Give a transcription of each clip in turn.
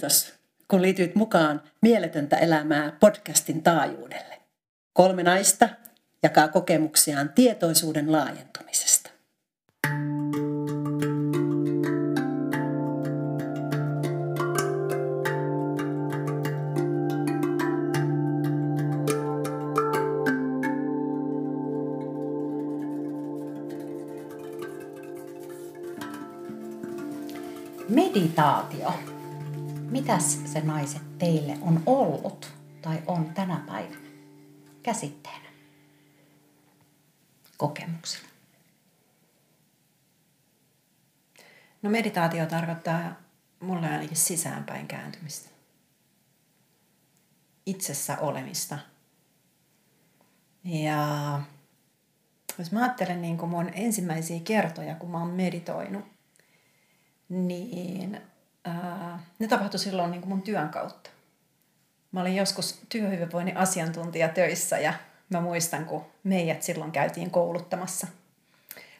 kiitos, kun liityit mukaan Mieletöntä elämää podcastin taajuudelle. Kolme naista jakaa kokemuksiaan tietoisuuden laajentumisesta. Mitäs se naiset teille on ollut tai on tänä päivänä käsitteenä, kokemuksena? No meditaatio tarkoittaa mulle ainakin sisäänpäin kääntymistä. Itsessä olemista. Ja jos mä ajattelen niin kuin mun ensimmäisiä kertoja, kun mä oon meditoinut, niin ää, ne tapahtui silloin niin kuin mun työn kautta. Mä olin joskus työhyvinvoinnin asiantuntija töissä ja mä muistan, kun meidät silloin käytiin kouluttamassa,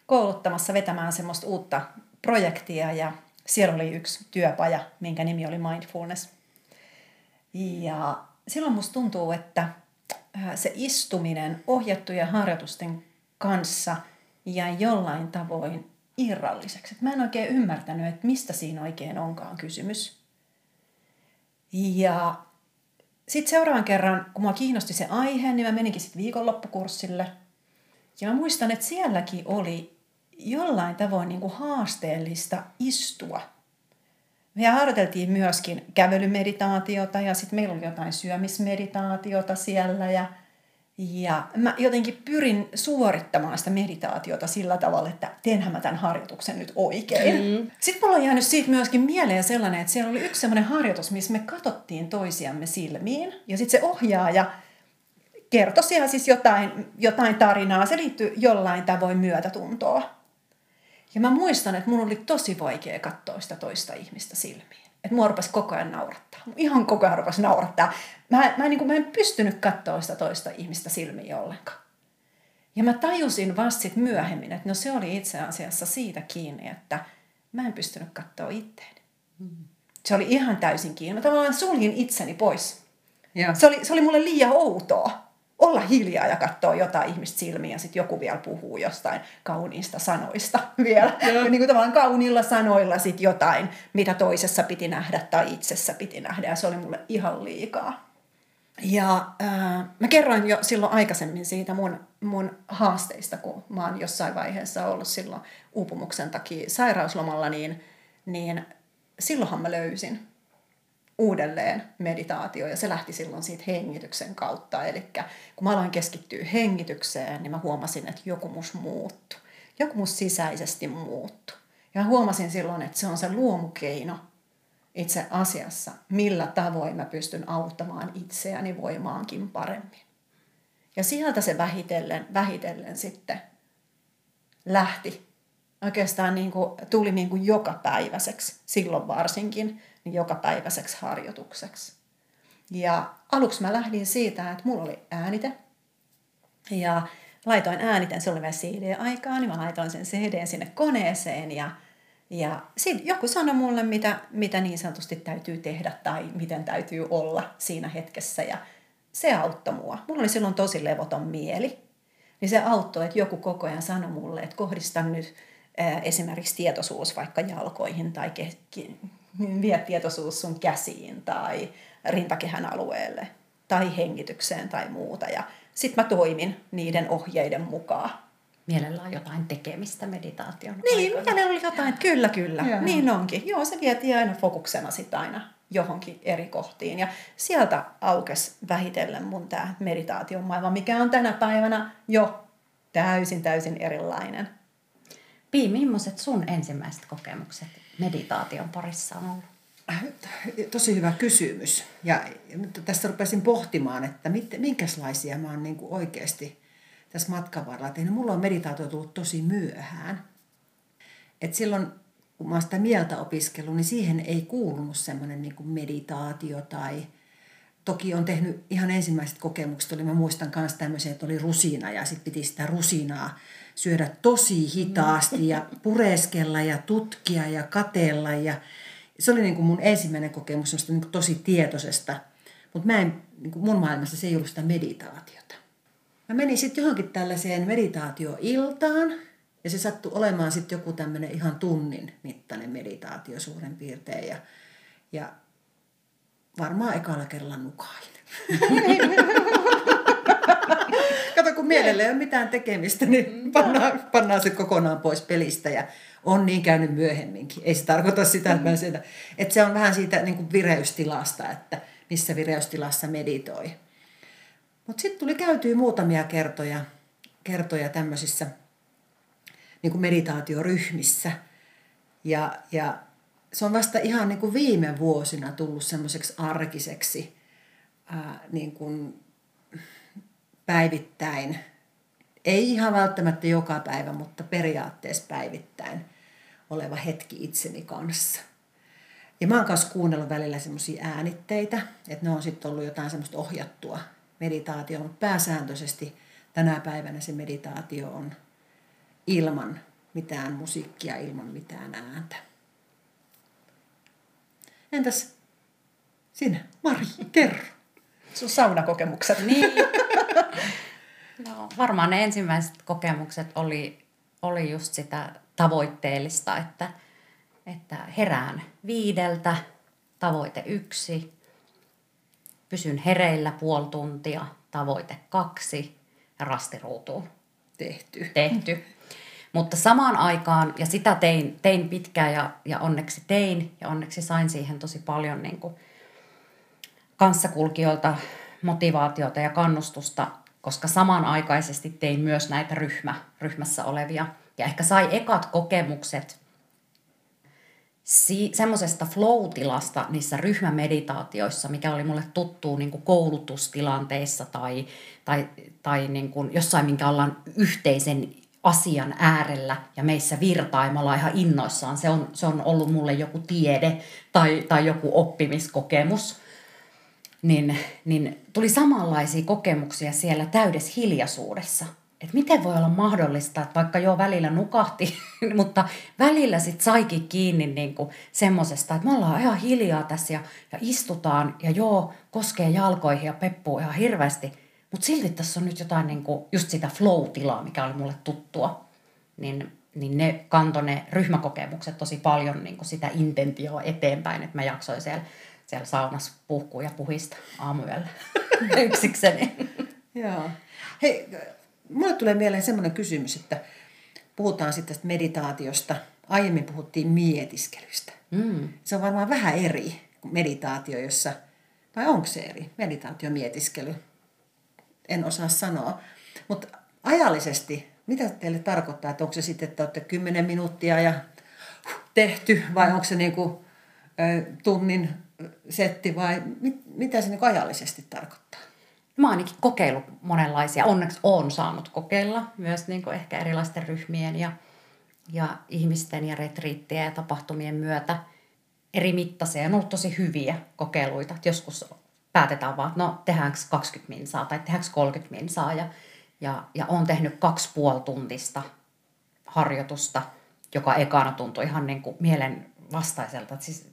kouluttamassa vetämään semmoista uutta projektia ja siellä oli yksi työpaja, minkä nimi oli Mindfulness. Ja silloin musta tuntuu, että se istuminen ohjattujen harjoitusten kanssa ja jollain tavoin irralliseksi. mä en oikein ymmärtänyt, että mistä siinä oikein onkaan kysymys. Ja sitten seuraavan kerran, kun mua kiinnosti se aihe, niin mä meninkin sitten viikonloppukurssille. Ja mä muistan, että sielläkin oli jollain tavoin niin kuin haasteellista istua. Me harjoiteltiin myöskin kävelymeditaatiota ja sitten meillä oli jotain syömismeditaatiota siellä ja – ja mä jotenkin pyrin suorittamaan sitä meditaatiota sillä tavalla, että teenhän mä tämän harjoituksen nyt oikein. Mm. Sitten mulla on jäänyt siitä myöskin mieleen sellainen, että siellä oli yksi sellainen harjoitus, missä me katsottiin toisiamme silmiin. Ja sitten se ohjaaja kertoi siellä siis jotain, jotain tarinaa. Se liittyy jollain tavoin myötätuntoa. Ja mä muistan, että mun oli tosi vaikea katsoa sitä toista ihmistä silmiin. Että mua rupesi koko ajan naurattaa. Ihan koko ajan rupesi naurattaa. Mä, mä, niin kuin, mä en pystynyt katsoa sitä toista ihmistä silmiin ollenkaan. Ja mä tajusin vasta sit myöhemmin, että no se oli itse asiassa siitä kiinni, että mä en pystynyt katsoa itteeni. Se oli ihan täysin kiinni. Mä tavallaan suljin itseni pois. Ja. Se, oli, se oli mulle liian outoa olla hiljaa ja katsoa jotain ihmistä silmiä ja sitten joku vielä puhuu jostain kauniista sanoista vielä. Ja niin kuin tavallaan kauniilla sanoilla sit jotain, mitä toisessa piti nähdä tai itsessä piti nähdä ja se oli mulle ihan liikaa. Ja äh, mä kerroin jo silloin aikaisemmin siitä mun, mun haasteista, kun mä oon jossain vaiheessa ollut silloin uupumuksen takia sairauslomalla, niin, niin silloinhan mä löysin uudelleen meditaatio ja se lähti silloin siitä hengityksen kautta. Eli kun mä aloin keskittyä hengitykseen, niin mä huomasin, että joku mus muuttu. Joku mus sisäisesti muuttu. Ja mä huomasin silloin, että se on se luomukeino itse asiassa, millä tavoin mä pystyn auttamaan itseäni voimaankin paremmin. Ja sieltä se vähitellen, vähitellen sitten lähti. Oikeastaan niin kuin, tuli niin kuin jokapäiväiseksi silloin varsinkin niin jokapäiväiseksi harjoitukseksi. Ja aluksi mä lähdin siitä, että mulla oli äänite. Ja laitoin ääniten, se oli vielä CD-aikaa, niin mä laitoin sen CD sinne koneeseen ja, ja sitten joku sanoi mulle, mitä, mitä niin sanotusti täytyy tehdä tai miten täytyy olla siinä hetkessä ja se auttoi mua. Mulla oli silloin tosi levoton mieli. Niin se auttoi, että joku koko ajan sanoi mulle, että kohdista nyt esimerkiksi tietoisuus vaikka jalkoihin tai ke- vie tietoisuus sun käsiin tai rintakehän alueelle tai hengitykseen tai muuta. Ja sitten mä toimin niiden ohjeiden mukaan. Mielellä on jotain tekemistä meditaation Niin, aikana. mielellä oli jotain, kyllä kyllä, Joo. niin onkin. Joo, se vietiin aina fokuksena sitten aina johonkin eri kohtiin. Ja sieltä aukesi vähitellen mun tämä meditaation maailma, mikä on tänä päivänä jo täysin täysin erilainen. Pii, millaiset sun ensimmäiset kokemukset meditaation parissa on ollut? Tosi hyvä kysymys. Ja nyt tästä rupesin pohtimaan, että minkälaisia mä oon niin oikeasti tässä matkan varrella tehnyt. Mulla on meditaatio tullut tosi myöhään. Et silloin, kun mä oon sitä mieltä opiskellut, niin siihen ei kuulunut semmoinen niin meditaatio tai toki on tehnyt ihan ensimmäiset kokemukset. Oli, mä muistan myös tämmöisen, että oli rusina ja sitten piti sitä rusinaa syödä tosi hitaasti ja pureskella ja tutkia ja katella ja se oli niin kuin mun ensimmäinen kokemus semmoista niin kuin tosi tietoisesta, mutta mä en, niin kuin mun maailmassa se ei ollut sitä meditaatiota. Mä menin sitten johonkin tällaiseen meditaatioiltaan, ja se sattui olemaan sitten joku tämmöinen ihan tunnin mittainen meditaatio suurin piirtein. Ja, ja varmaan ekalla kerralla nukain. Mielelle ei ole mitään tekemistä, niin pannaan, pannaan se kokonaan pois pelistä. Ja on niin käynyt myöhemminkin. Ei se tarkoita sitä, että, mä sitä, että se on vähän siitä niin kuin vireystilasta, että missä vireystilassa meditoi. Mutta sitten tuli käytyä muutamia kertoja, kertoja tämmöisissä niin kuin meditaatioryhmissä. Ja, ja se on vasta ihan niin kuin viime vuosina tullut semmoiseksi arkiseksi ää, niin kuin päivittäin. Ei ihan välttämättä joka päivä, mutta periaatteessa päivittäin oleva hetki itseni kanssa. Ja mä oon kanssa kuunnellut välillä semmoisia äänitteitä, että ne on sitten ollut jotain semmoista ohjattua meditaatioa, mutta pääsääntöisesti tänä päivänä se meditaatio on ilman mitään musiikkia, ilman mitään ääntä. Entäs sinä, Mari, kerro. Sun saunakokemukset. Niin. No, varmaan ne ensimmäiset kokemukset oli, oli just sitä tavoitteellista, että, että herään viideltä, tavoite yksi, pysyn hereillä puoli tuntia, tavoite kaksi ja rastiruutuun. Tehty. Tehty. Mutta samaan aikaan, ja sitä tein, tein pitkään ja, ja onneksi tein, ja onneksi sain siihen tosi paljon niin kuin kanssakulkijoilta motivaatiota ja kannustusta, koska samanaikaisesti tein myös näitä ryhmä, ryhmässä olevia. Ja ehkä sai ekat kokemukset si- semmoisesta flow-tilasta niissä ryhmämeditaatioissa, mikä oli mulle tuttu niin kuin koulutustilanteissa tai, tai, tai niin kuin jossain, minkä ollaan yhteisen asian äärellä ja meissä virtaa ja me ollaan ihan innoissaan. Se on, se on ollut mulle joku tiede tai, tai joku oppimiskokemus. Niin, niin tuli samanlaisia kokemuksia siellä täydessä hiljaisuudessa. Että miten voi olla mahdollista, että vaikka jo välillä nukahti, mutta välillä sitten saikin kiinni niin semmoisesta, että me ollaan ihan hiljaa tässä ja, ja istutaan ja joo, koskee jalkoihin ja peppuu ihan hirveästi – mutta silti tässä on nyt jotain niin kuin, just sitä flow-tilaa, mikä oli mulle tuttua. Niin, niin ne kantoi ne ryhmäkokemukset tosi paljon niin kuin sitä intentioa eteenpäin, että mä jaksoin siellä, siellä saunassa puhkua ja puhista aamuyöllä yksikseni. Joo. Hei, mulle tulee mieleen semmoinen kysymys, että puhutaan sitten tästä meditaatiosta. Aiemmin puhuttiin mietiskelystä. Mm. Se on varmaan vähän eri kuin meditaatio, jossa, vai onko se eri, meditaatio, mietiskely? en osaa sanoa. Mutta ajallisesti, mitä teille tarkoittaa, että onko se sitten, että olette 10 minuuttia ja tehty vai onko se niinku, tunnin setti vai mit, mitä se niinku ajallisesti tarkoittaa? Mä oon ainakin kokeillut monenlaisia. Onneksi oon saanut kokeilla myös niin kuin ehkä erilaisten ryhmien ja, ja ihmisten ja retriittien ja tapahtumien myötä eri mittaisia. On ollut tosi hyviä kokeiluita. Joskus päätetään vaan, että no tehdäänkö 20 minsaa tai tehdäänkö 30 minsaa. Ja, ja, ja olen tehnyt kaksi puoli tuntista harjoitusta, joka ekana tuntui ihan niin kuin mielen vastaiselta. Että siis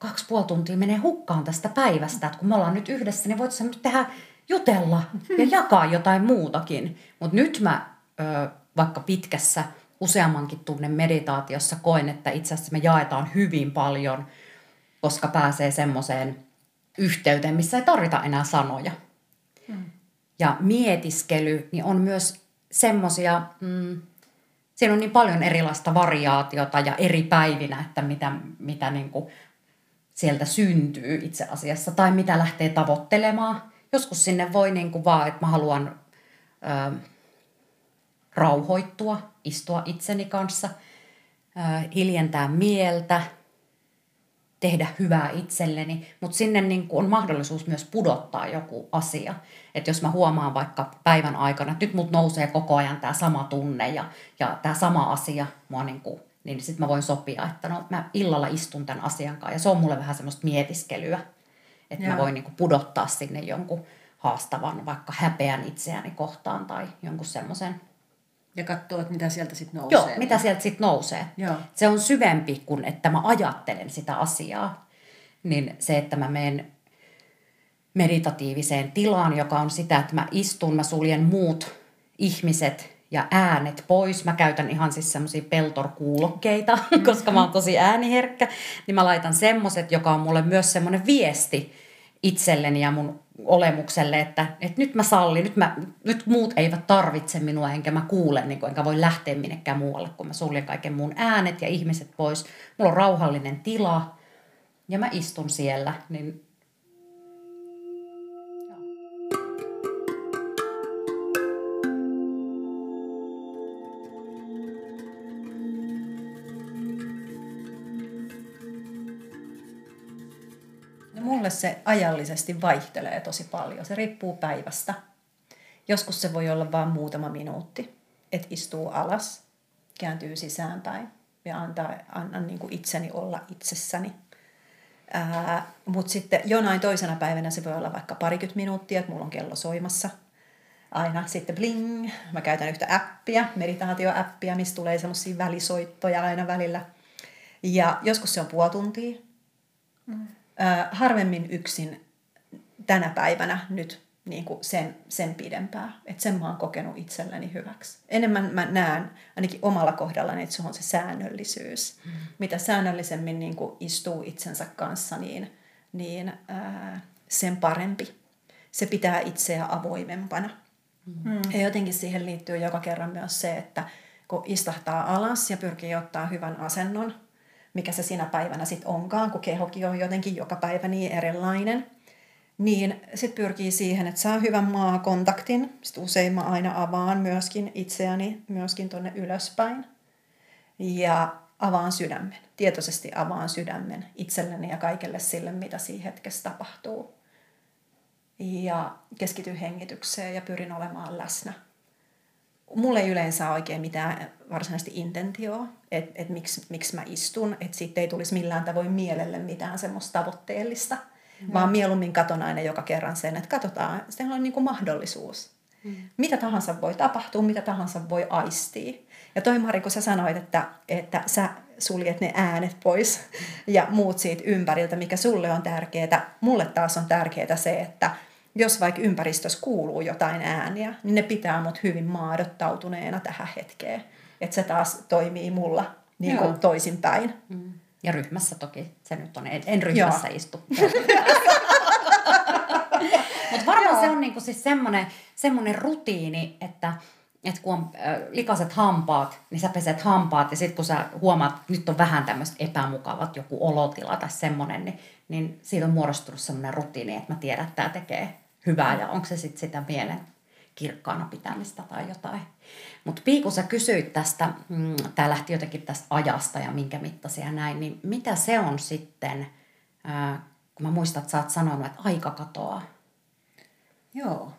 kaksi puoli tuntia menee hukkaan tästä päivästä, että kun me ollaan nyt yhdessä, niin voitaisiin nyt tehdä jutella ja jakaa jotain muutakin. Mutta nyt mä ö, vaikka pitkässä useammankin tunnin meditaatiossa koen, että itse asiassa me jaetaan hyvin paljon, koska pääsee semmoiseen yhteyteen, missä ei tarvita enää sanoja. Mm. Ja mietiskely niin on myös semmoisia, mm, siinä on niin paljon erilaista variaatiota ja eri päivinä, että mitä, mitä niin kuin sieltä syntyy itse asiassa tai mitä lähtee tavoittelemaan. Joskus sinne voi niin kuin vaan, että mä haluan ö, rauhoittua, istua itseni kanssa, ö, hiljentää mieltä – tehdä hyvää itselleni, mutta sinne niin kuin on mahdollisuus myös pudottaa joku asia. Että jos mä huomaan vaikka päivän aikana, että nyt mut nousee koko ajan tämä sama tunne ja, ja tämä sama asia mua niin kuin, niin sitten mä voin sopia, että no mä illalla istun tämän asian kanssa ja se on mulle vähän semmoista mietiskelyä. Että mä voin niin kuin pudottaa sinne jonkun haastavan vaikka häpeän itseäni kohtaan tai jonkun semmoisen Ja katsoo, että mitä sieltä sitten nousee. Joo, mitä sieltä sitten nousee. Joo. Se on syvempi kuin, että mä ajattelen sitä asiaa. Niin se, että mä menen meditatiiviseen tilaan, joka on sitä, että mä istun, mä suljen muut ihmiset ja äänet pois. Mä käytän ihan siis semmoisia peltorkuulokkeita, koska mä oon tosi ääniherkkä. Niin mä laitan semmoset, joka on mulle myös semmoinen viesti itselleni ja mun olemukselle, että, että nyt mä sallin, nyt, mä, nyt muut eivät tarvitse minua, enkä mä kuule, niin kuin, enkä voi lähteä minnekään muualle, kun mä suljen kaiken muun äänet ja ihmiset pois. Mulla on rauhallinen tila ja mä istun siellä, niin mulle se ajallisesti vaihtelee tosi paljon. Se riippuu päivästä. Joskus se voi olla vain muutama minuutti, että istuu alas, kääntyy sisäänpäin ja antaa, annan niin kuin itseni olla itsessäni. Mutta sitten jonain toisena päivänä se voi olla vaikka parikymmentä minuuttia, että mulla on kello soimassa. Aina sitten bling, mä käytän yhtä appia, meditaatioappia, mistä tulee semmoisia välisoittoja aina välillä. Ja joskus se on puoli tuntia. Mm harvemmin yksin tänä päivänä nyt niin kuin sen, sen pidempää. Että sen mä oon kokenut itselleni hyväksi. Enemmän mä näen ainakin omalla kohdallani, että se on se säännöllisyys. Mm. Mitä säännöllisemmin niin kuin istuu itsensä kanssa, niin, niin ää, sen parempi. Se pitää itseä avoimempana. Mm. Ja jotenkin siihen liittyy joka kerran myös se, että kun istahtaa alas ja pyrkii ottaa hyvän asennon – mikä se siinä päivänä sitten onkaan, kun kehokin on jotenkin joka päivä niin erilainen, niin sitten pyrkii siihen, että saa hyvän maakontaktin. Sitten usein mä aina avaan myöskin itseäni myöskin tuonne ylöspäin. Ja avaan sydämen, tietoisesti avaan sydämen itselleni ja kaikelle sille, mitä siinä hetkessä tapahtuu. Ja keskityn hengitykseen ja pyrin olemaan läsnä mulle ei yleensä ole oikein mitään varsinaisesti intentioa, että et miksi, miksi mä istun, että siitä ei tulisi millään tavoin mielelle mitään semmoista tavoitteellista, mm. vaan mieluummin katon aina joka kerran sen, että katsotaan, se on niin kuin mahdollisuus. Mm. Mitä tahansa voi tapahtua, mitä tahansa voi aistia. Ja toi Mari, kun sä sanoit, että, että sä suljet ne äänet pois mm. ja muut siitä ympäriltä, mikä sulle on tärkeää, mulle taas on tärkeää se, että jos vaikka ympäristössä kuuluu jotain ääniä, niin ne pitää mut hyvin maadottautuneena tähän hetkeen. Että se taas toimii mulla niin kuin toisinpäin. Mm. Ja ryhmässä toki, se nyt on, en, en ryhmässä Joo. istu. Mutta varmaan Joo. se on niinku siis semmoinen, semmoinen rutiini, että et kun on äh, likaset hampaat, niin sä peset hampaat ja sitten kun sä huomaat, että nyt on vähän tämmöistä epämukavat joku olotila tai semmoinen, niin, niin siitä on muodostunut semmoinen rutiini, että mä tiedän, että tämä tekee hyvää ja onko se sitten sitä mielen kirkkaana pitämistä tai jotain. Mutta Piiku, sä kysyit tästä, mm, tämä lähti jotenkin tästä ajasta ja minkä mittaisia näin, niin mitä se on sitten, ää, kun mä muistan, että sä oot sanonut, että aika katoaa? Joo,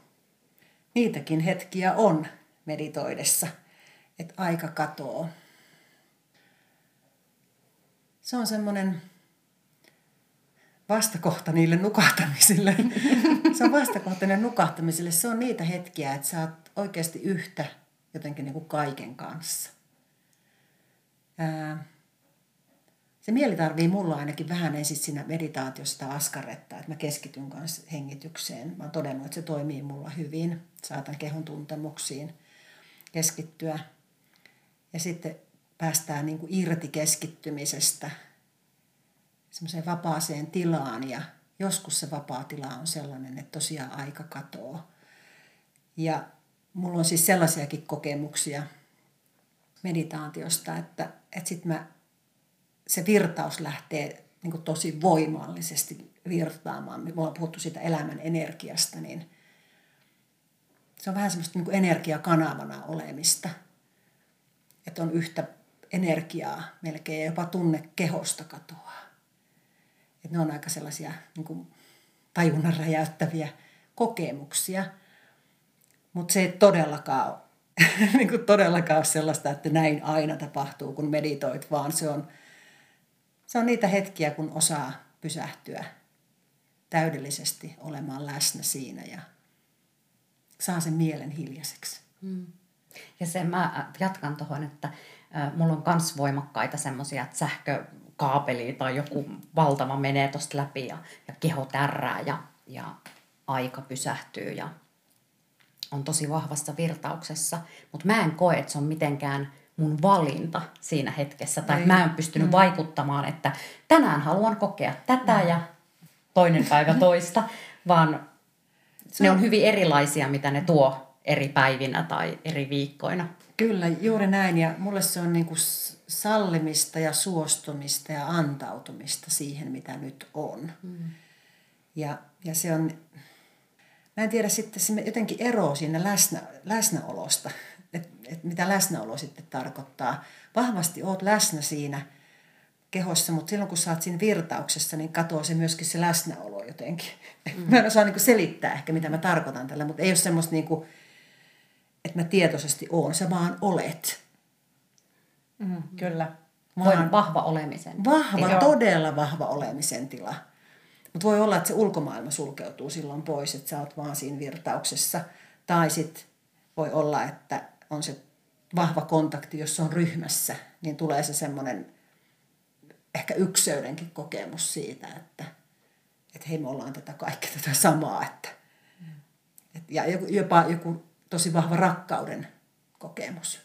niitäkin hetkiä on meditoidessa, että aika katoo. Se on semmoinen vastakohta niille nukahtamisille. se on vastakohta niille nukahtamisille. Se on niitä hetkiä, että sä oot oikeasti yhtä jotenkin niin kuin kaiken kanssa. Ää, se mieli tarvii mulla ainakin vähän ensin siinä meditaatiosta askaretta, että mä keskityn kanssa hengitykseen. Mä oon todennut, että se toimii mulla hyvin. Saatan kehon tuntemuksiin keskittyä. Ja sitten päästään niin kuin irti keskittymisestä semmoiseen vapaaseen tilaan ja joskus se vapaa tila on sellainen, että tosiaan aika katoo. Ja mulla on siis sellaisiakin kokemuksia meditaatiosta, että, että sit mä, se virtaus lähtee niin tosi voimallisesti virtaamaan. Me ollaan puhuttu siitä elämän energiasta, niin se on vähän semmoista niin kuin energiakanavana olemista. Että on yhtä energiaa melkein ja jopa tunne kehosta katoaa. Että ne on aika sellaisia niin kuin tajunnan räjäyttäviä kokemuksia. Mutta se ei todellakaan, niin kuin todellakaan ole sellaista, että näin aina tapahtuu, kun meditoit, vaan se on, se on niitä hetkiä, kun osaa pysähtyä täydellisesti olemaan läsnä siinä ja saa sen mielen hiljaiseksi. Mm. Ja se mä jatkan tuohon, että mulla on myös voimakkaita semmoisia, että sähkökaapeli tai joku valtava menee tuosta läpi ja, ja keho tärrää ja, ja aika pysähtyy ja on tosi vahvassa virtauksessa. Mutta mä en koe, että se on mitenkään mun valinta siinä hetkessä. Tai mä en pystynyt mm. vaikuttamaan, että tänään haluan kokea tätä mm. ja toinen päivä toista, vaan se ne on hyvin erilaisia, mitä ne tuo eri päivinä tai eri viikkoina. Kyllä, juuri näin. Ja mulle se on niin kuin sallimista ja suostumista ja antautumista siihen, mitä nyt on. Mm. Ja, ja se on, mä en tiedä sitten, se jotenkin ero siinä läsnä, läsnäolosta, että et mitä läsnäolo sitten tarkoittaa. Vahvasti oot läsnä siinä kehossa, mutta silloin kun sä oot siinä virtauksessa, niin katoaa se myöskin se läsnäolo jotenkin. Mm. Mä en osaa niin selittää ehkä, mitä mä tarkoitan tällä, mutta ei ole semmoista niin kuin, että mä tietoisesti oon, sä vaan olet. Mm, kyllä. Vaan vahva olemisen Vahva, tila. todella vahva olemisen tila. Mutta voi olla, että se ulkomaailma sulkeutuu silloin pois, että sä oot vaan siinä virtauksessa. Tai sitten voi olla, että on se vahva kontakti, jos on ryhmässä, niin tulee se semmoinen ehkä ykseydenkin kokemus siitä, että, että hei me ollaan tätä kaikkea tätä samaa. Että, ja jopa joku tosi vahva rakkauden kokemus.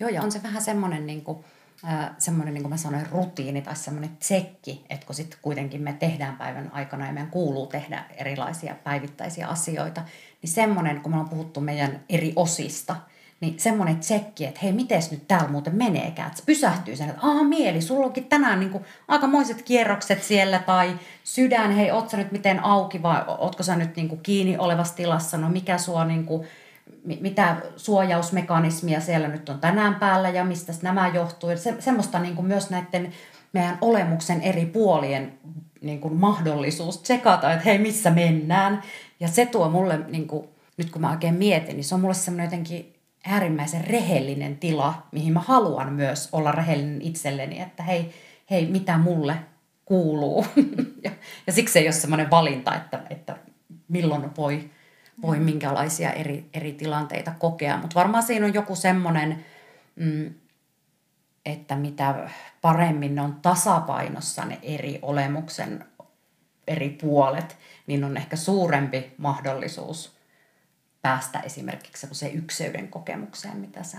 Joo, ja on se vähän semmoinen, niin kuin, äh, semmoinen niin kuin mä sanoin, rutiini tai semmoinen tsekki, että kun sitten kuitenkin me tehdään päivän aikana ja meidän kuuluu tehdä erilaisia päivittäisiä asioita, niin semmoinen, kun me ollaan puhuttu meidän eri osista, niin semmoinen tsekki, että hei, miten nyt täällä muuten meneekään. Että se pysähtyy sen, että aah mieli, sulla onkin tänään niin kuin aikamoiset kierrokset siellä tai sydän, hei, oot sä nyt miten auki vai ootko sä nyt niin kuin kiinni olevassa tilassa, no mikä sua niin kuin, mitä suojausmekanismia siellä nyt on tänään päällä ja mistä nämä johtuu. Se, semmoista niin kuin myös näiden meidän olemuksen eri puolien niin kuin mahdollisuus tsekata, että hei, missä mennään. Ja se tuo mulle, niin kuin, nyt kun mä oikein mietin, niin se on mulle semmoinen jotenkin äärimmäisen rehellinen tila, mihin mä haluan myös olla rehellinen itselleni, että hei, hei mitä mulle kuuluu. ja, ja siksi ei ole semmoinen valinta, että, että milloin voi, voi minkälaisia eri, eri tilanteita kokea. Mutta varmaan siinä on joku semmoinen, mm, että mitä paremmin ne on tasapainossa ne eri olemuksen eri puolet, niin on ehkä suurempi mahdollisuus päästä esimerkiksi se ykseyden kokemukseen, mitä, sä,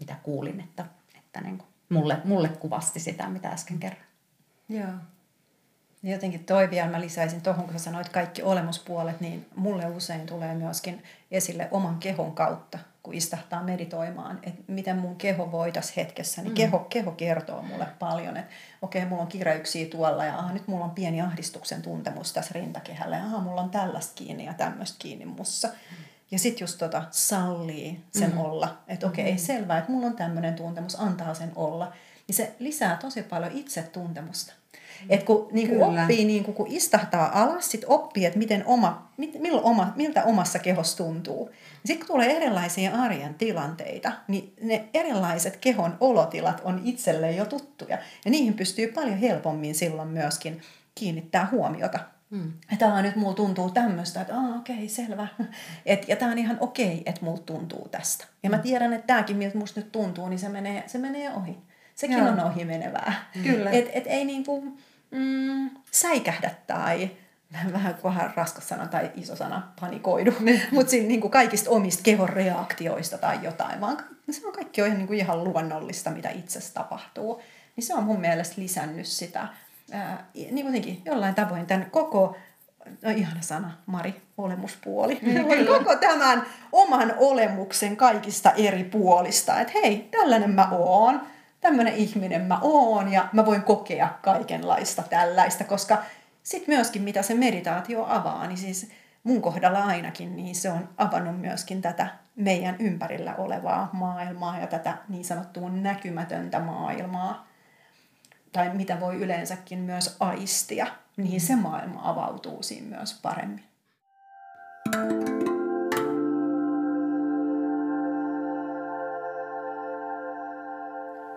mitä kuulin, että, että niin kuin mulle, mulle kuvasti sitä, mitä äsken kerran. Joo. Jotenkin toi vielä mä lisäisin tuohon, kun sä sanoit kaikki olemuspuolet, niin mulle usein tulee myöskin esille oman kehon kautta, kun istahtaa meditoimaan, että miten mun keho voi tässä hetkessä, niin mm. keho, keho kertoo mulle paljon, että okei, okay, mulla on kireyksiä tuolla ja aha, nyt mulla on pieni ahdistuksen tuntemus tässä rintakehällä ja aha, mulla on tällaista kiinni ja tämmöistä kiinni mussa. Mm. Ja sitten just tota, sallii sen mm. olla. Että okei, okay, mm. selvä, että mulla on tämmöinen tuntemus, antaa sen olla. Niin se lisää tosi paljon itsetuntemusta. Mm. Et kun niin kuin oppii, niin kuin, kun istahtaa alas, sit oppii, että miten oma, mit, milloin oma, miltä omassa kehossa tuntuu. Sitten kun tulee erilaisia arjen tilanteita, niin ne erilaiset kehon olotilat on itselle jo tuttuja. Ja niihin pystyy paljon helpommin silloin myöskin kiinnittää huomiota. Mm. Tämä nyt mulla tuntuu tämmöistä, että okei, okay, selvä. Et, ja tämä on ihan okei, okay, että mulla tuntuu tästä. Ja mä mm. tiedän, että tämäkin, miltä musta nyt tuntuu, niin se menee, se menee ohi. Sekin Joo. on ohi menevää. Mm. Kyllä. Et, et ei niinku mm, säikähdä tai vähän kohan raskas sana tai iso sana, panikoidu, niin. mutta siinä niin kuin kaikista omista kehon reaktioista tai jotain, vaan se on kaikki on ihan, niin kuin ihan luonnollista, mitä itsessä tapahtuu. Niin se on mun mielestä lisännyt sitä ää, niin kuitenkin jollain tavoin tämän koko, no ihana sana, Mari, olemuspuoli, mm, koko tämän oman olemuksen kaikista eri puolista, että hei, tällainen mä oon, tämmöinen ihminen mä oon ja mä voin kokea kaikenlaista tällaista, koska sitten myöskin mitä se meditaatio avaa, niin siis mun kohdalla ainakin, niin se on avannut myöskin tätä meidän ympärillä olevaa maailmaa ja tätä niin sanottua näkymätöntä maailmaa tai mitä voi yleensäkin myös aistia, niin se maailma avautuu siinä myös paremmin.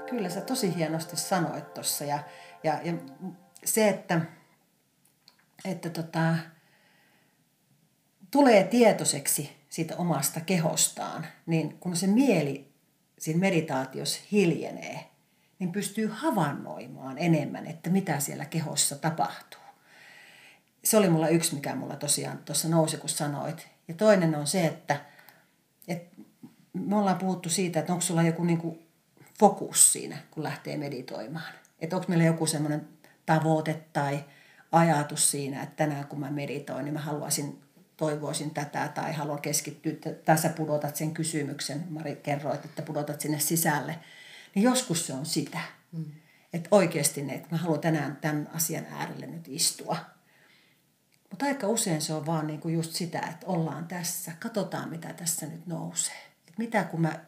Kyllä sä tosi hienosti sanoit tuossa ja, ja, ja se, että, että tota, tulee tietoiseksi siitä omasta kehostaan, niin kun se mieli siinä meditaatiossa hiljenee, niin pystyy havainnoimaan enemmän, että mitä siellä kehossa tapahtuu. Se oli mulla yksi, mikä mulla tosiaan tuossa nousi, kun sanoit. Ja toinen on se, että, että me ollaan puhuttu siitä, että onko sulla joku niinku fokus siinä, kun lähtee meditoimaan. Että onko meillä joku semmoinen tavoite tai ajatus siinä, että tänään kun mä meditoin, niin mä haluaisin, toivoisin tätä tai haluan keskittyä, tässä pudotat sen kysymyksen, Mari kerroit, että pudotat sinne sisälle, niin joskus se on sitä. Mm. Että oikeasti ne, että mä haluan tänään tämän asian äärelle nyt istua. Mutta aika usein se on vaan niinku just sitä, että ollaan tässä, katsotaan mitä tässä nyt nousee. Et mitä kun mä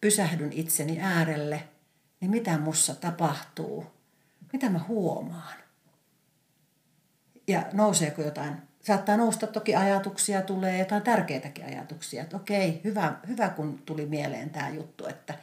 pysähdyn itseni äärelle, niin mitä mussa tapahtuu, mitä mä huomaan. Ja nouseeko jotain, saattaa nousta toki ajatuksia, tulee jotain tärkeitäkin ajatuksia, että okei, hyvä, hyvä kun tuli mieleen tämä juttu, että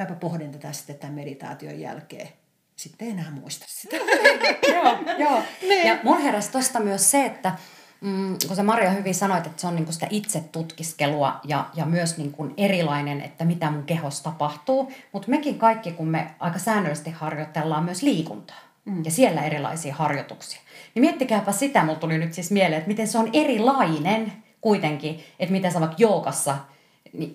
mäpä pohdin tätä sitten tämän meditaation jälkeen. Sitten ei enää muista sitä. joo, joo. Niin. Ja mun heräsi tuosta myös se, että mm, kun sä Maria hyvin sanoit, että se on niinku sitä itse tutkiskelua ja, ja myös niinku erilainen, että mitä mun kehossa tapahtuu. Mutta mekin kaikki, kun me aika säännöllisesti harjoitellaan myös liikuntaa mm. ja siellä erilaisia harjoituksia. Niin miettikääpä sitä, mulla tuli nyt siis mieleen, että miten se on erilainen kuitenkin, että miten sä vaikka joukassa –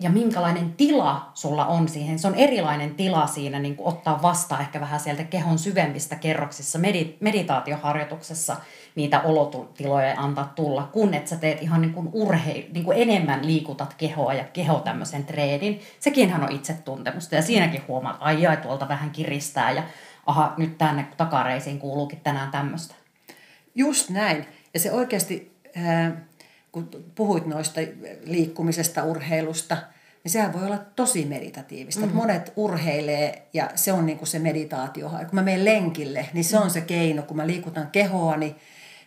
ja minkälainen tila sulla on siihen. Se on erilainen tila siinä niin kuin ottaa vastaan ehkä vähän sieltä kehon syvemmistä kerroksissa meditaatioharjoituksessa niitä olotiloja ja antaa tulla, kun että sä teet ihan niin kuin urhei, niin kuin enemmän liikutat kehoa ja keho tämmöisen treenin. Sekinhän on itsetuntemusta ja siinäkin huomaat, ai jai, tuolta vähän kiristää ja aha, nyt tänne takareisiin kuuluukin tänään tämmöistä. Just näin. Ja se oikeasti... kun puhuit noista liikkumisesta, urheilusta, niin sehän voi olla tosi meditatiivista. Mm-hmm. Monet urheilee ja se on niin kuin se meditaatio. Kun mä menen lenkille, niin se on se keino. Kun mä liikutan kehoa, niin,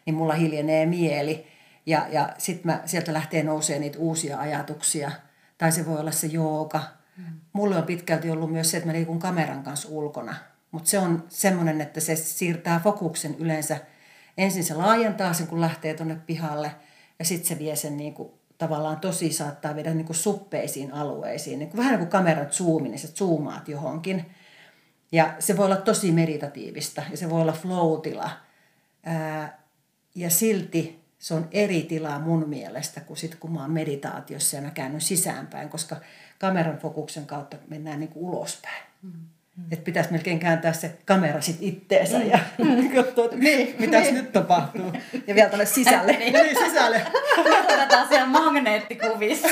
niin mulla hiljenee mieli. Ja, ja sitten sieltä lähtee nousee niitä uusia ajatuksia. Tai se voi olla se jooga. Mm-hmm. Mulle on pitkälti ollut myös se, että mä liikun kameran kanssa ulkona. Mutta se on semmoinen, että se siirtää fokuksen yleensä. Ensin se laajentaa sen, kun lähtee tuonne pihalle – ja sitten se vie sen niin kuin, tavallaan tosi saattaa viedä niin kuin suppeisiin alueisiin. Niin kuin, vähän niin kuin kameran zoomi, niin sä zoomaat johonkin. Ja se voi olla tosi meditatiivista ja se voi olla. Ää, ja silti se on eri tilaa mun mielestä kuin sit, kun mä oon meditaatiossa ja mä käännyn sisäänpäin, koska kameran fokuksen kautta mennään niin kuin ulospäin. Mm. Mm. Että pitäisi melkein kääntää se kamera sit itteensä ja mm. katsoa, että niin, mitäs niin. nyt tapahtuu. Ja vielä tuonne sisälle. niin. niin, sisälle. Otetaan siellä magneettikuvissa.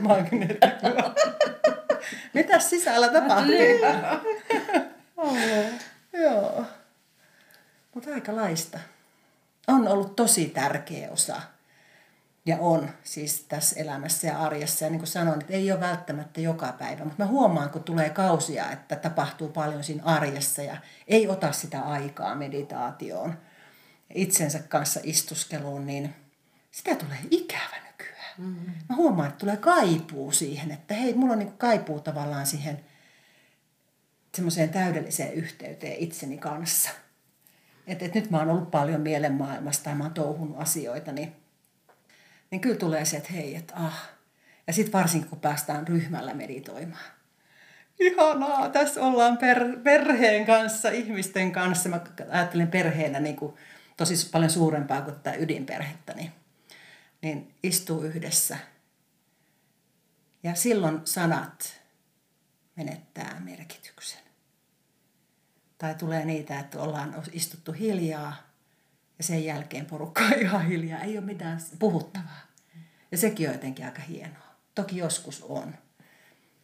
Magneettikuva. Mitäs sisällä tapahtuu? Niin. Joo. Mutta aika laista. On ollut tosi tärkeä osa ja on siis tässä elämässä ja arjessa. Ja niin kuin sanoin, että ei ole välttämättä joka päivä, mutta mä huomaan, kun tulee kausia, että tapahtuu paljon siinä arjessa ja ei ota sitä aikaa meditaatioon itsensä kanssa istuskeluun, niin sitä tulee ikävä nykyään. Mm-hmm. Mä huomaan, että tulee kaipuu siihen, että hei, mulla on niin kaipuu tavallaan siihen semmoiseen täydelliseen yhteyteen itseni kanssa. Että et nyt mä oon ollut paljon mielenmaailmasta ja mä oon touhunut asioita, niin niin kyllä tulee se, että hei, että ah. Ja sitten varsinkin, kun päästään ryhmällä meditoimaan. Ihanaa, tässä ollaan per, perheen kanssa, ihmisten kanssa. Mä ajattelen perheenä niin kuin tosi paljon suurempaa kuin tätä ydinperhettä. Niin, niin istuu yhdessä. Ja silloin sanat menettää merkityksen. Tai tulee niitä, että ollaan istuttu hiljaa ja sen jälkeen porukka on ihan hiljaa, ei ole mitään puhuttavaa. Ja sekin on jotenkin aika hienoa. Toki joskus on,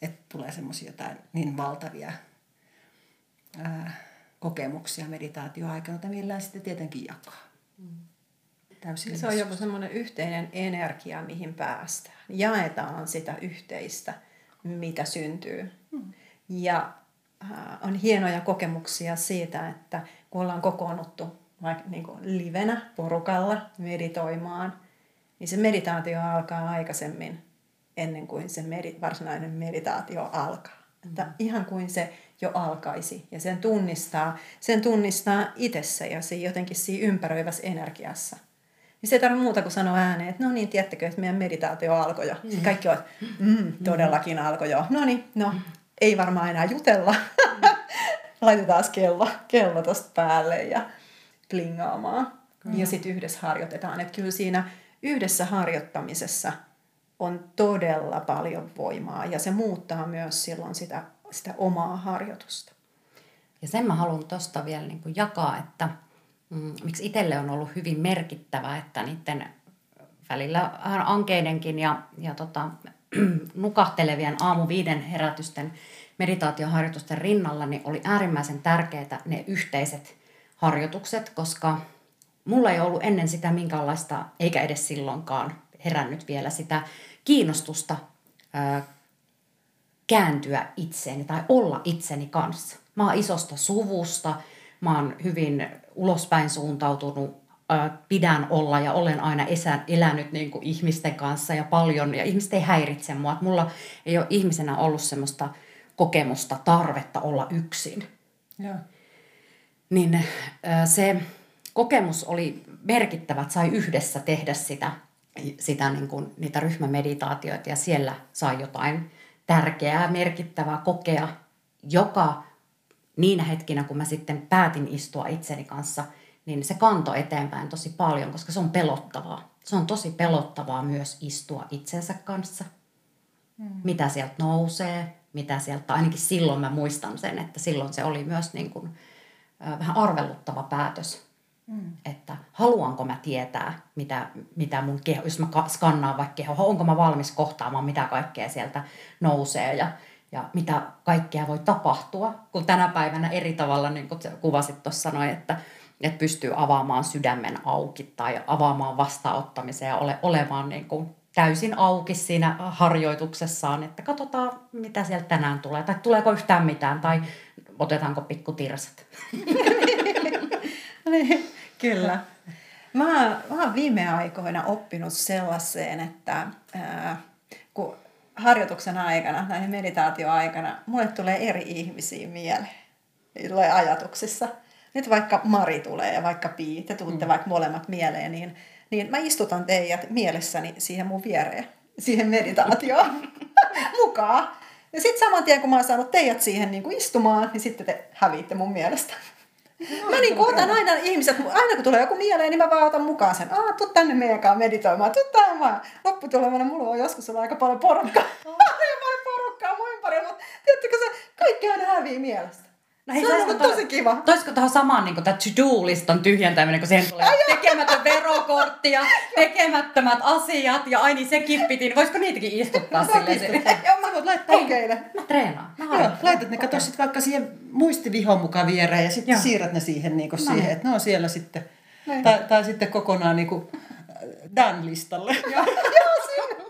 että tulee semmoisia jotain niin valtavia ää, kokemuksia meditaatioaikana, että millään sitten tietenkin jakaa. Täysin se on joku semmoinen yhteinen energia, mihin päästään. Jaetaan sitä yhteistä, mitä syntyy. Hmm. Ja on hienoja kokemuksia siitä, että kun ollaan kokoonnuttu vaikka niin kuin livenä porukalla meditoimaan, niin se meditaatio alkaa aikaisemmin ennen kuin se medi- varsinainen meditaatio alkaa. Että ihan kuin se jo alkaisi. Ja sen tunnistaa, sen tunnistaa itsessä ja siinä jotenkin siinä ympäröivässä energiassa. Niin se ei tarvitse muuta kuin sanoa ääneen, että no niin, tiedättekö, että meidän meditaatio alkoi jo. Mm. Kaikki on, mm, todellakin alkoi jo. No niin, no, ei varmaan enää jutella. Laitetaan kello, kello tuosta päälle ja plingaamaan. Mm. Ja sitten yhdessä harjoitetaan. Että kyllä siinä yhdessä harjoittamisessa on todella paljon voimaa ja se muuttaa myös silloin sitä, sitä omaa harjoitusta. Ja sen mä haluan tuosta vielä niin kuin jakaa, että mm, miksi itselle on ollut hyvin merkittävä, että niiden välillä ankeidenkin ja, ja tota, nukahtelevien aamu viiden herätysten meditaatioharjoitusten rinnalla niin oli äärimmäisen tärkeää ne yhteiset harjoitukset, koska mulla ei ollut ennen sitä minkäänlaista, eikä edes silloinkaan herännyt vielä sitä kiinnostusta ää, kääntyä itseeni tai olla itseni kanssa. Mä oon isosta suvusta, mä oon hyvin ulospäin suuntautunut, ää, pidän olla ja olen aina esä, elänyt niin kuin ihmisten kanssa ja paljon, ja ihmiset ei häiritse mua. Et mulla ei ole ihmisenä ollut semmoista kokemusta, tarvetta olla yksin. Joo. Niin se kokemus oli merkittävä, että sai yhdessä tehdä sitä, sitä niin kuin, niitä ryhmämeditaatioita ja siellä sai jotain tärkeää, merkittävää kokea, joka niin hetkinä, kun mä sitten päätin istua itseni kanssa, niin se kanto eteenpäin tosi paljon, koska se on pelottavaa. Se on tosi pelottavaa myös istua itsensä kanssa. Hmm. Mitä sieltä nousee, mitä sieltä, ainakin silloin mä muistan sen, että silloin se oli myös niin kuin, äh, vähän arveluttava päätös Mm. Että haluanko mä tietää, mitä, mitä mun keho, jos mä skannaan vaikka keho, onko mä valmis kohtaamaan, mitä kaikkea sieltä nousee ja, ja mitä kaikkea voi tapahtua. Kun tänä päivänä eri tavalla, niin kuin kuvasit tuossa että, että pystyy avaamaan sydämen auki tai avaamaan vastaanottamisen ja ole, olemaan niin kuin täysin auki siinä harjoituksessaan, että katsotaan, mitä sieltä tänään tulee, tai tuleeko yhtään mitään, tai otetaanko pikku tirsat. Niin, kyllä. Mä, mä oon viime aikoina oppinut sellaiseen, että ää, kun harjoituksen aikana, näin meditaatioaikana, mulle tulee eri ihmisiä mieleen. Tulee ajatuksissa. Nyt vaikka Mari tulee ja vaikka Pii, te tuutte mm. vaikka molemmat mieleen, niin, niin mä istutan teidät mielessäni siihen mun viereen, siihen meditaatioon mukaan. Ja sitten saman tien, kun mä oon saanut teidät siihen niin kuin istumaan, niin sitten te häviitte mun mielestä. No, mä niin otan aina ihmiset, aina kun tulee joku mieleen, niin mä vaan otan mukaan sen. Aa, tuu tänne meidän kanssa meditoimaan, tuu tähän vaan. Lopputulemana mulla on joskus ollut aika paljon porukkaa. Ei paljon porukkaa mun ympärillä, mutta tiedättekö se, kaikki aina hävii mielestä. No hei, se on ollut tosi kiva. Toisiko tuohon samaan niin tämä to-do-listan tyhjentäminen, kun siihen tulee tekemätön verokortti ja tekemättömät asiat ja aini sekin piti, niin voisiko niitäkin istuttaa silleen? Joo, laittaa kokeile. Mä treenaan. Mä Joo, laitat ne, kato sitten vaikka siihen muistivihon mukaan viereen ja sitten siirrät ne siihen, niin kuin no siihen, että ne on siellä sitten. Tai, tai sitten kokonaan niin kuin Dan-listalle. Joo, siinä.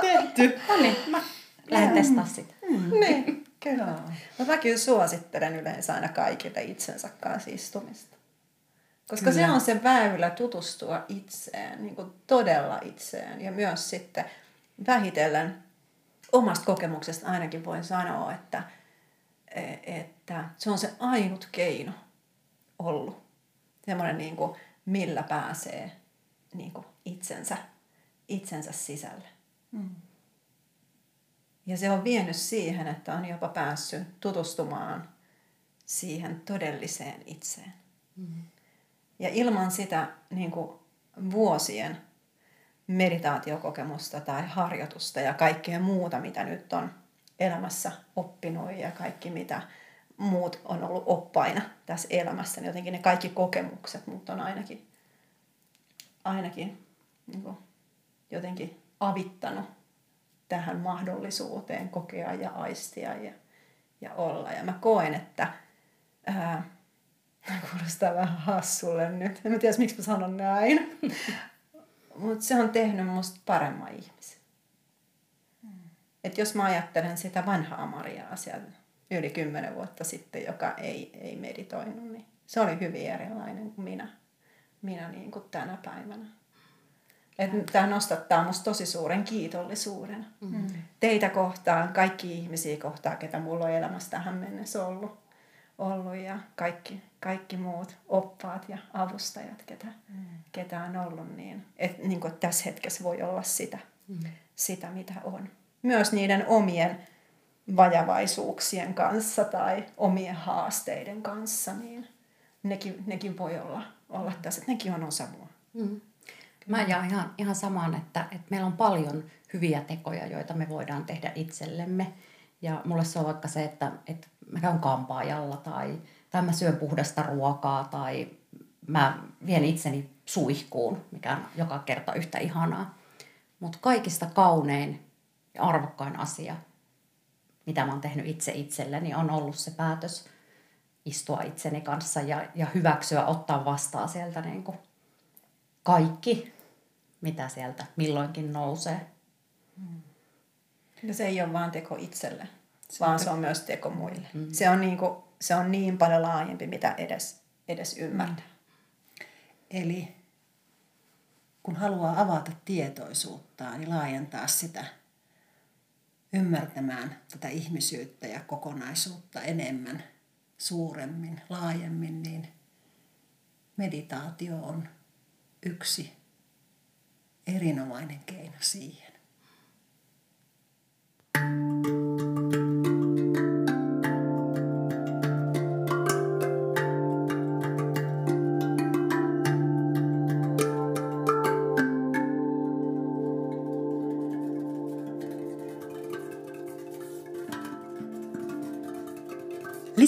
Tehty. No niin, mä lähden testaa sitä. Mm. Niin. Kyllä. Mutta mä kyllä suosittelen yleensä aina kaikille itsensä kanssa istumista. Koska kyllä. se on se väylä tutustua itseen, niin kuin todella itseen. Ja myös sitten vähitellen omasta kokemuksesta ainakin voin sanoa, että, että se on se ainut keino ollut. Semmoinen, niin kuin, millä pääsee niin kuin itsensä, itsensä sisälle. Mm. Ja se on vienyt siihen, että on jopa päässyt tutustumaan siihen todelliseen itseen. Mm. Ja ilman sitä niin kuin vuosien meditaatiokokemusta tai harjoitusta ja kaikkea muuta, mitä nyt on elämässä oppinut ja kaikki mitä muut on ollut oppaina tässä elämässä, niin jotenkin ne kaikki kokemukset mut on ainakin, ainakin niin kuin jotenkin avittanut tähän mahdollisuuteen kokea ja aistia ja, ja olla. Ja mä koen, että ää, kuulostaa vähän hassulle nyt. En tiedä, miksi mä sanon näin. Mutta se on tehnyt musta paremman ihmisen. Hmm. Et jos mä ajattelen sitä vanhaa Mariaa siellä yli kymmenen vuotta sitten, joka ei, ei meditoinut, niin se oli hyvin erilainen kuin minä, minä niin kuin tänä päivänä. Että tämä nostattaa musta tosi suuren kiitollisuuden. Mm. Teitä kohtaan, kaikki ihmisiä kohtaan, ketä mulla on elämässä tähän mennessä ollut. Ollut ja kaikki, kaikki muut oppaat ja avustajat, ketä, mm. ketä on ollut. Niin, että niin tässä hetkessä voi olla sitä, mm. sitä, mitä on. Myös niiden omien vajavaisuuksien kanssa tai omien haasteiden kanssa, niin nekin, nekin voi olla, olla tässä, että nekin on osa mua. Mm. Mä jaan ihan, ihan samaan, että, että meillä on paljon hyviä tekoja, joita me voidaan tehdä itsellemme. Ja mulle se on vaikka se, että, että mä käyn kampaajalla tai, tai mä syön puhdasta ruokaa tai mä vien itseni suihkuun, mikä on joka kerta yhtä ihanaa. Mutta kaikista kaunein ja arvokkain asia, mitä mä oon tehnyt itse itselleni, on ollut se päätös istua itseni kanssa ja, ja hyväksyä, ottaa vastaan sieltä niin kuin kaikki, mitä sieltä milloinkin nousee. Ja se ei ole vaan teko itselle, se vaan se on myös teko muille. Mm. Se, on niin kuin, se on niin paljon laajempi, mitä edes, edes ymmärtää. Eli kun haluaa avata tietoisuuttaan ja laajentaa sitä ymmärtämään tätä ihmisyyttä ja kokonaisuutta enemmän, suuremmin, laajemmin, niin meditaatio on yksi erinomainen keino siihen.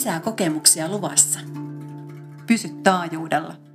Lisää kokemuksia luvassa. Pysy taajuudella.